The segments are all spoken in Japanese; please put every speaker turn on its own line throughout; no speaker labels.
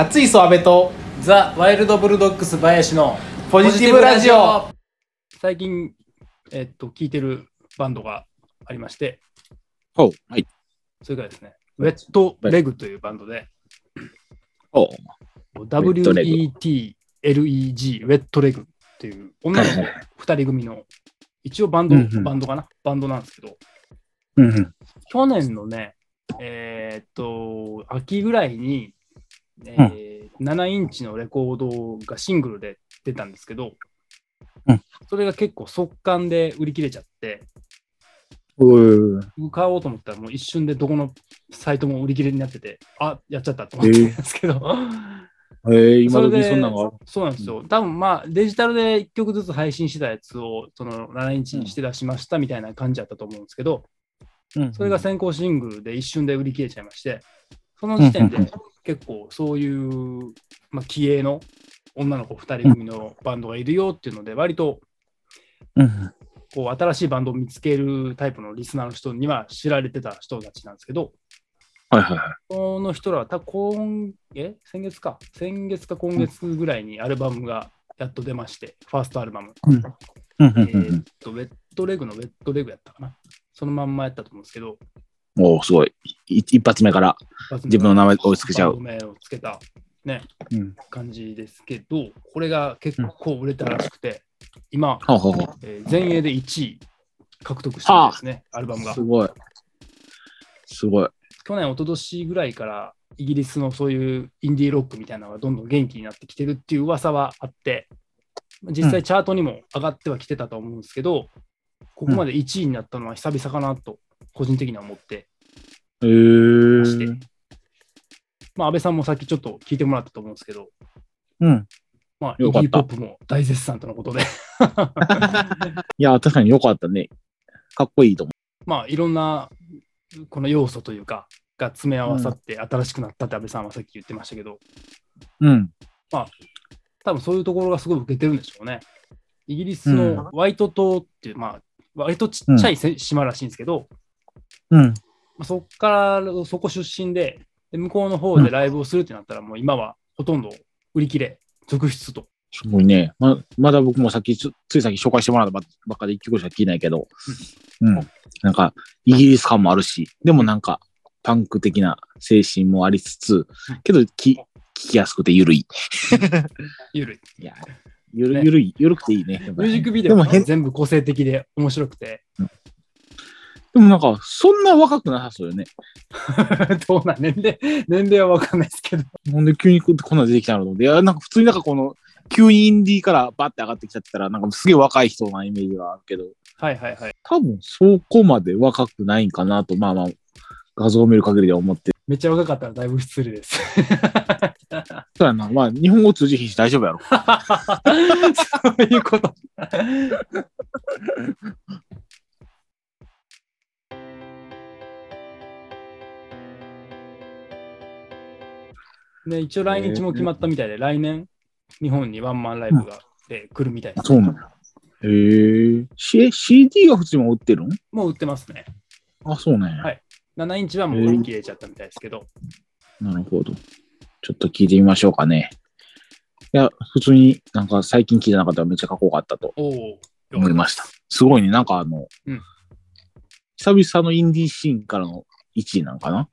熱いそ阿部と
ザ・ワイルド・ブルドッグス林の
ポジティブラジオ
最近、えっと、聴いてるバンドがありまして、
ほう。はい。
それからですね、ウェット・レグというバンドで、
ほう。
WETLEG、ウェット・レグっていう女の子2人組の、一応バンド、バンドかな？バンドなんですけど。去年のね、えーっと、秋ぐらいに、えー7インチのレコードがシングルで出たんですけど、
うん。
それが結構速乾で売り切れちゃって、
う
買おうと思ったらもう一瞬でどこのサイトも売り切れになってて、あやっちゃったと思ってるんですけど、
えー、今時
それで
そんなの。
そうなんですよ。多分まあデジタルで1曲ずつ配信してたやつをその7インチにして出しましたみたいな感じだったと思うんですけど、
うん。
それが先行シングルで一瞬で売り切れちゃいまして、その時点で結構そういう、まあ、気鋭の女の子2人組のバンドがいるよっていうので、割と
うん
こう新しいバンドを見つけるタイプのリスナーの人には知られてた人たちなんですけど、
はいはいはい。
その人らは多分今え先月か、先月か今月ぐらいにアルバムがやっと出まして、ファーストアルバム。
うんうん
え
うん
ーっと、ウェットレグのウェットレグやったかな？そのまんまやったと思うんですけど、
うん。おお、すごい。い一発目から自分の名前をつけちゃう。
名をつけたね、
うん。
感じですけど、これが結構売れたらしくて、今、
ほうほうほう。
えー全英で1位獲得してるんですね、アルバムが
す。ごい。すごい。
去年、一昨年ぐらいからイギリスのそういうインディーロックみたいなのがどんどん元気になってきてるっていう噂はあって、実際チャートにも上がってはきてたと思うんですけど、ここまで1位になったのは久々かなと、個人的には思って
え
まして、
ー。
まあ、安倍さんもさっきちょっと聞いてもらったと思うんですけど、
うん。
まあ、イギーポップも大絶賛とのことで、
いや、確かによかったね。かっこいいと思
まあ、いろんなこの要素というか、が詰め合わさって新しくなったって安倍さんはさっき言ってましたけど、
う。うん。
多分そういうところがすごい受けてるんでしょうね。イギリスのワイト島っていう、まあ、割とちっちゃいせ島らしいんですけど、
うん。
まあ、そこからそこ出身でで、向こうの方でライブをするってなったら、もう今はほとんど売り切れ、続出と。
すごいね。ままだ僕もさっきつ、ついさっき紹介してもらったばばっかで一曲しか聞いないけど、うん。なんか、イギリス感もあるし、でもなんか、パンク的な精神もありつつ、けど、き聞きやすくてゆるい。
ゆるい。
いや、ゆる、
ね
ゆるい、ゆるくていいね。
ミュージックビデオも全部個性的で面白くて、
でもなんか、そんな若くなさそうよね。
どうなん年齢、年齢は分かんないですけど、
なんで急にここんなん出てきたのと思って。いや、なんか普通になんかこの、急にインディーからバッて上がってきちゃってたら、なんかすげえ若い人なイメージがあるけど、
はいはいはい。
多分そこまで若くないんかなと、まあまあ、画像を見る限りでは思って。
めっちゃ若かったらだいぶ失礼です。
そうやな。まあ、日本語通じひんし大丈夫やろ。
そういうこと。ね、一応来日も決まったみたいで、来年、日本にワンマンライブが、で来るみたいです。
そうなんだ。へえ。C- CD が普通にも売ってるん？
もう売ってますね。
あ、そうね。
はい7インチはもう売り切れちゃったみたいですけど、
なるほど。ちょっと聞いてみましょうかね。いや、普通になんか最近聞いてなかったらめっちゃかっこよかったと思いました。すごいね。なんかあの、
うん
久々のインディーシーンからの1位なんかな？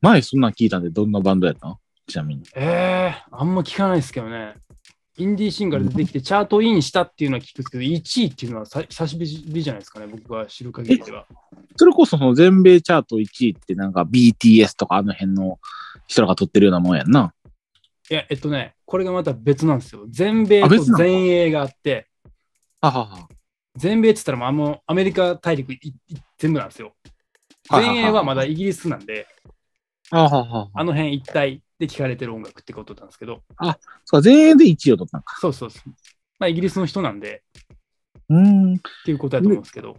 前そんなん聞いたんでどんなバンドやったのちなみに。
えー、あんま聞かないですけどね。インディーシンガル出てきて、チャートインしたっていうのは聞くんですけど、1位っていうのはさ久しぶりじゃないですかね、僕が知る限りでは。
それこそその全米チャート1位ってなんか BTS とかあの辺の人らが撮ってるようなもんやんな。
いや、えっとね、これがまた別なんですよ。全米と全英があって、
ははは。
全米って言ったらもうあのアメリカ大陸いい全部なんですよ。全英はまだイギリスなんで、
ははは。
あの辺一体で聴かれてる音楽ってことなんですけど、
そう、全員で1位を取ったんか。
そうそうそう。まあ、イギリスの人なんで
うーん。
っていうことだと思うんですけど、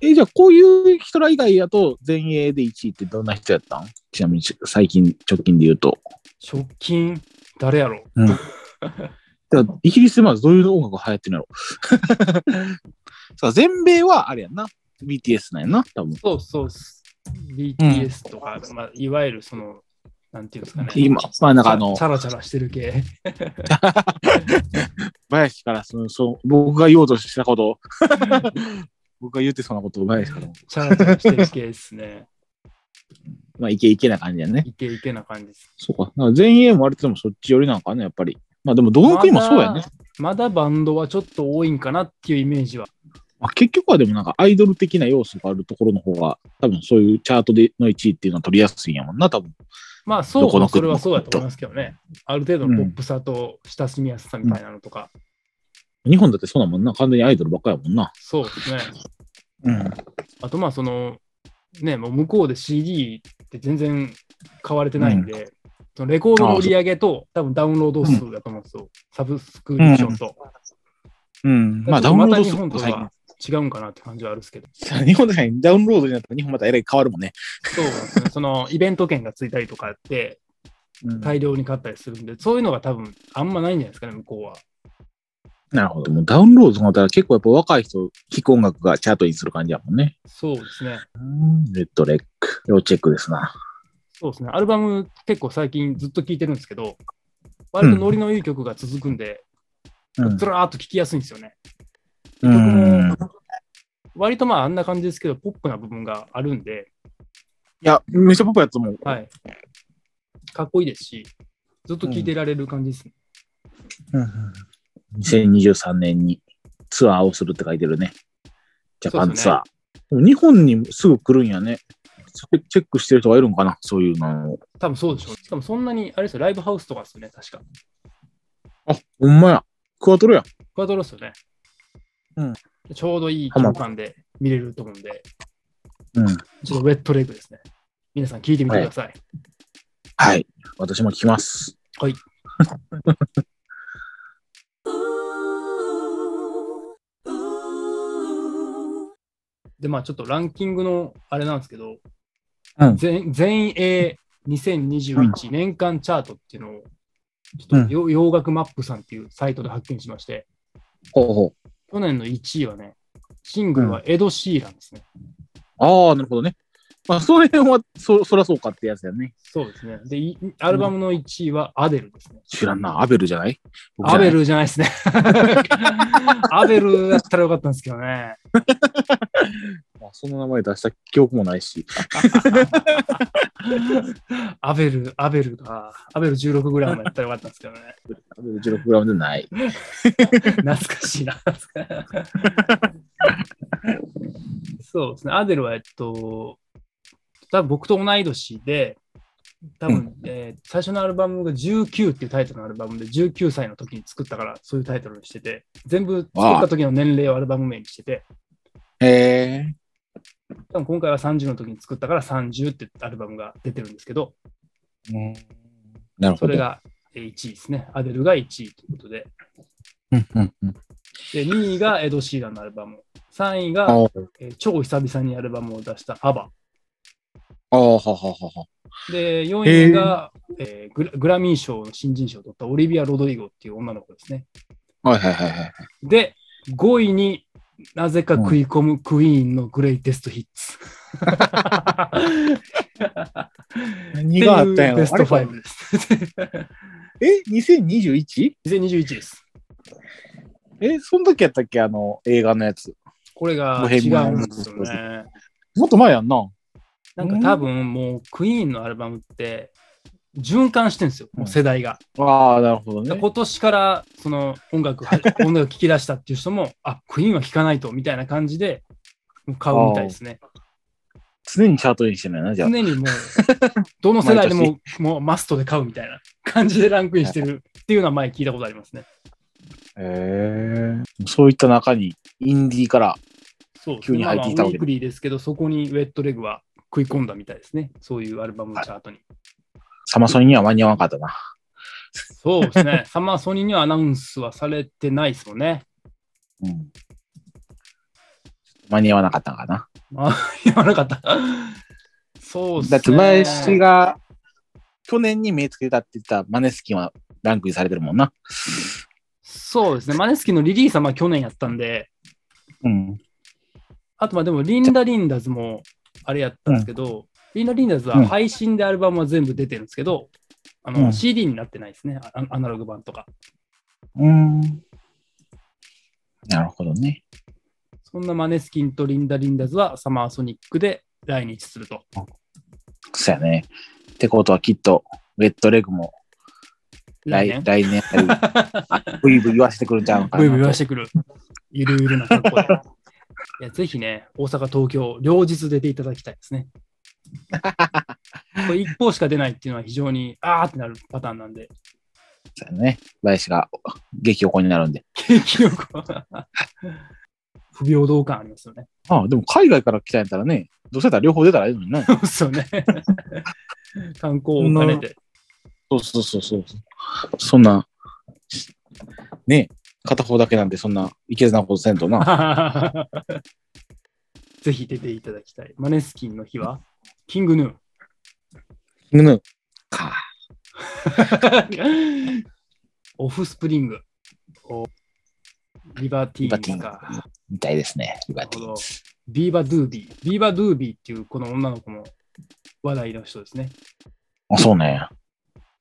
え、じゃあこういう人ら以外やと全英で1位ってどんな人やったん？ちなみに最近、直近で言うと。
直近、誰やろ？う
うん。イギリスでまずどういう音楽が流行ってるんやろ？さあ、全米はあれやんな。BTS なんやな、多分。
そうそう。BTS とか、まあ、いわゆるそのなんていうんですかね。
今、まあなんかあの
チ、ャラチャラしてる系。
林からその、そう、僕が言おうとしたことを、僕が言ってそうなことを林からも、
チャラチャラしてる系ですね。
まあイケイケな感じだね。
イケイケな感じです。
そうか。か前衛も割とでもそっち寄りなんかね、やっぱり。まあでもどの国もそうやね。
まだバンドはちょっと多いんかなっていうイメージは。
まあ、結局はでもなんかアイドル的な要素があるところの方が、多分そういうチャートでの1位っていうのは取りやすいんやもんな、多分。
まあそうそれはそうだと思いますけどね。ある程度のポップさと親しみやすさみたいなのとか。
日本だってそうだもんな。完全にアイドルばっかやもんな。
そうですね。
うん。
あとまあその、ね、もう向こうで CD って全然買われてないんで、そのレコードの売り上げと多分ダウンロード数だと思うんですよ。サブスクリプションと。
うん。まあダウンロード数
本とは。違うんかなって感じはあるんですけど。
日本でダウンロードになったら日本またえらい変わるもんね。
そうなんですね。そのイベント券がついたりとかって
うん
大量に買ったりするんで、そういうのが多分あんまないんじゃないですかね、向こうは。
なるほど。もうダウンロードとかだったら結構やっぱ若い人、聴く音楽がチャートにする感じやもんね。
そうですね。
うん。レッドレック。要チェックですな。
そうですね。アルバム結構最近ずっと聴いてるんですけど、割とノリのいい曲が続くんで、
うん
ずらーっと聴きやすいんですよね。
う
曲
ん。
も割とまああんな感じですけど、ポップな部分があるんで、
いや、めっちゃポップやと思う。
はい。かっこいいですし、ずっと聴いてられる感じですね。
うん2023年にツアーをするって書いてるね。ジャパンツアー。でも日本にすぐ来るんやね。チェックしてる人がいるんかな？そういうのを。
多分そうでしょう。しかもそんなに、あれですよ、ライブハウスとかですよね、確か。
あ、ほんまや。クワトロや。
クワトロですよね。
うん
ちょうどいい規模感で見れると思うんで、
うん。
ちょっとウェットレッグですね。皆さん聞いてみてください。
はい。私も聞きます。
はい。で、まあちょっとランキングのあれなんですけど、
うん
全全英2021年間チャートっていうのを、ちょっとよ洋楽マップさんっていうサイトで発見しまして、
ほうほう。
去年の1位はね、シングルはエド・シーランですね。
ああ、なるほどね。まあ、その辺はそ、そらそうかってやつやね。
そうですね。で、いアルバムの1位はアデルですね。
知らんな。アベルじゃない？
アベルじゃないですね。アベルだったらよかったんですけどね。
まあその名前出した記憶もないし。
アベル、アベルが、アベル16グラムやったらよかったんですけどね。
アベル16グラムでない。
懐かしいな。そうですね。アデルは、えっと、多分僕と同い年で、多分、えー最初のアルバムが19っていうタイトルのアルバムで、19歳の時に作ったから、そういうタイトルにしてて、全部作った時の年齢をアルバム名にしてて、
へえ。
多分今回は30の時に作ったから30ってアルバムが出てるんですけど、
なるほど。
それがえー1位ですね。アデルが1位ということで。
うんうんうん。
で、2位がエド・シーランのアルバム。3位が、
あ
えー超久々にアルバムを出したアバ。
あ、はははは。
で、4位が、えーグラグラミー賞の新人賞を取ったオリビア・ロドリゴっていう女の子ですね。
はいはいはいはい。
で、5位になぜか食い込むクイーンのグレイテストヒッツ。
何があったんやろ？
ベスト5です。
え ?2021?
2021です。
えその時やったっけ？あの、映画のやつ。
これが違うんですよね。
もっと前やんな。
なんか多分もうクイーンのアルバムって循環してるんですよ、もう世代が。
ああ、なるほどね。
今年からその音楽、音楽聴き出したっていう人も、あクイーンは聴かないとみたいな感じで買うみたいですね。
常にチャートにしてないな、じゃあ。
常にもう、どの世代でももうマストで買うみたいな感じでランクインしてるっていうのは前聞いたことありますね。
へえ。そういった中に、インディーから、
そうです
急に入ってきたわけ
まあまあウィークリーですけど、そこにウェットレグは食い込んだみたいですね。そういうアルバムチャートに。
サマソニには間に合わなかったな。
そうですね。サマーソニーにはアナウンスはされてないですもんね。
うん。間に合わなかったのかな。
あ、言わなかった。そうですね。
だって、前氏が、去年に目つけたって言ったマネスキンはランクインされてるもんな。
そうですね。マネスキのリリースはまあ去年やったんで、
うん。
あとまあでもリンダ・リンダズもあれやったんですけど、リンダリンダーズ
うん
は配信でアルバムは全部出てるんですけど、あの
うん
CD になってないですね、アアナログ版とか。
うん。なるほどね。
そんなマネスキンとリンダリンダーズはサマーソニックで来日すると。
そうやね。ってことはきっと、ウェットレグも来
来年、
来年 ブイブイ言わせてくるんちゃうかな。
ブイブイ言わしてくる。ゆるゆるな格好で。いやぜひね、大阪、東京、両日出ていただきたいですね。これ一方しか出ないっていうのは非常にあーってなるパターンなんで、
そうやね。林が激横になるんで。
景気よく不平等感ありますよね。
ああ、でも海外から来たんやったらね、どうせやったら両方出たらいいのにね。
そうですよね。観光を兼ねて。
そうそうそうそう。そんな、ね片方だけなんでそんないけずなことせんとな。
ぜひ出ていただきたい。マネスキンの日は、キングヌ
ぬぬ。か。
ー。オフスプリング。おリバティーンズか。
みたいですね。リバティーンズ。
ビーバ・ドゥービー。ビーバ・ドゥービーっていうこの女の子も話題の人ですね。
あ、そうね。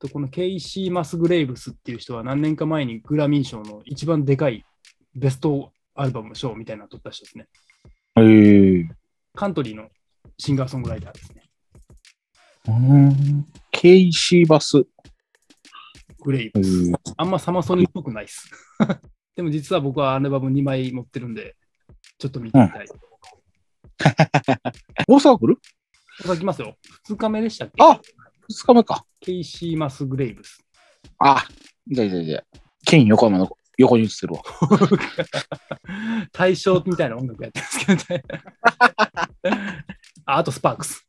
とこのケイシー・マスグレイブスっていう人は何年か前にグラミー賞の一番でかいベストアルバム賞みたいなの取った人ですね。
へえ。
カントリーのシンガーソングライターですね。
うん。ケイシー・マス
グレイブス。
ん
あんまサマソニっぽくないです。でも実は僕はアルバム2枚持ってるんで、ちょっと見てみたい。
大阪来る？
おさきますよ。2日目でしたっけ？
あ二日目か。
ケイシー・マスグレイブス。
あ、いやいやいや。ケイン横山の横に映ってるわ。
対象みたいな音楽やってますけどね。ああとスパークス。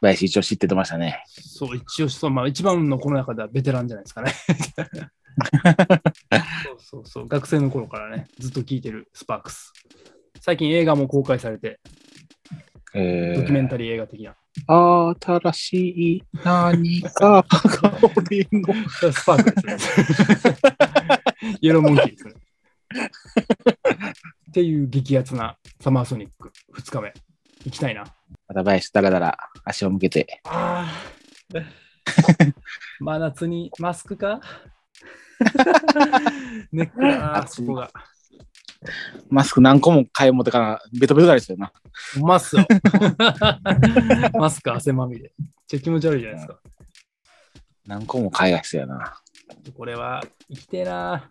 林一応知っててましたね。
そう、一応そう、まあ、一番のこの中ではベテランじゃないですかね。そうそうそう、学生の頃からね、ずっと聴いてるスパークス。最近映画も公開されて、
え
ドキュメンタリー映画的な。
ー、新しい何かが俺の。
スパークですね。イエローモンキーですね。っていう激アツなサマーソニック2日目。行きたいな。
また林だらだら足を向けて。
ああ。真夏にマスクか？ネックだな、そこが。
マスク何個も買い持ってからベトベトだりするよな。
ほんまっすよ。マスク汗まみれ。めっちゃ気持ち悪いじゃないですか。
何個も買いが必要やな。
これは生きてえな。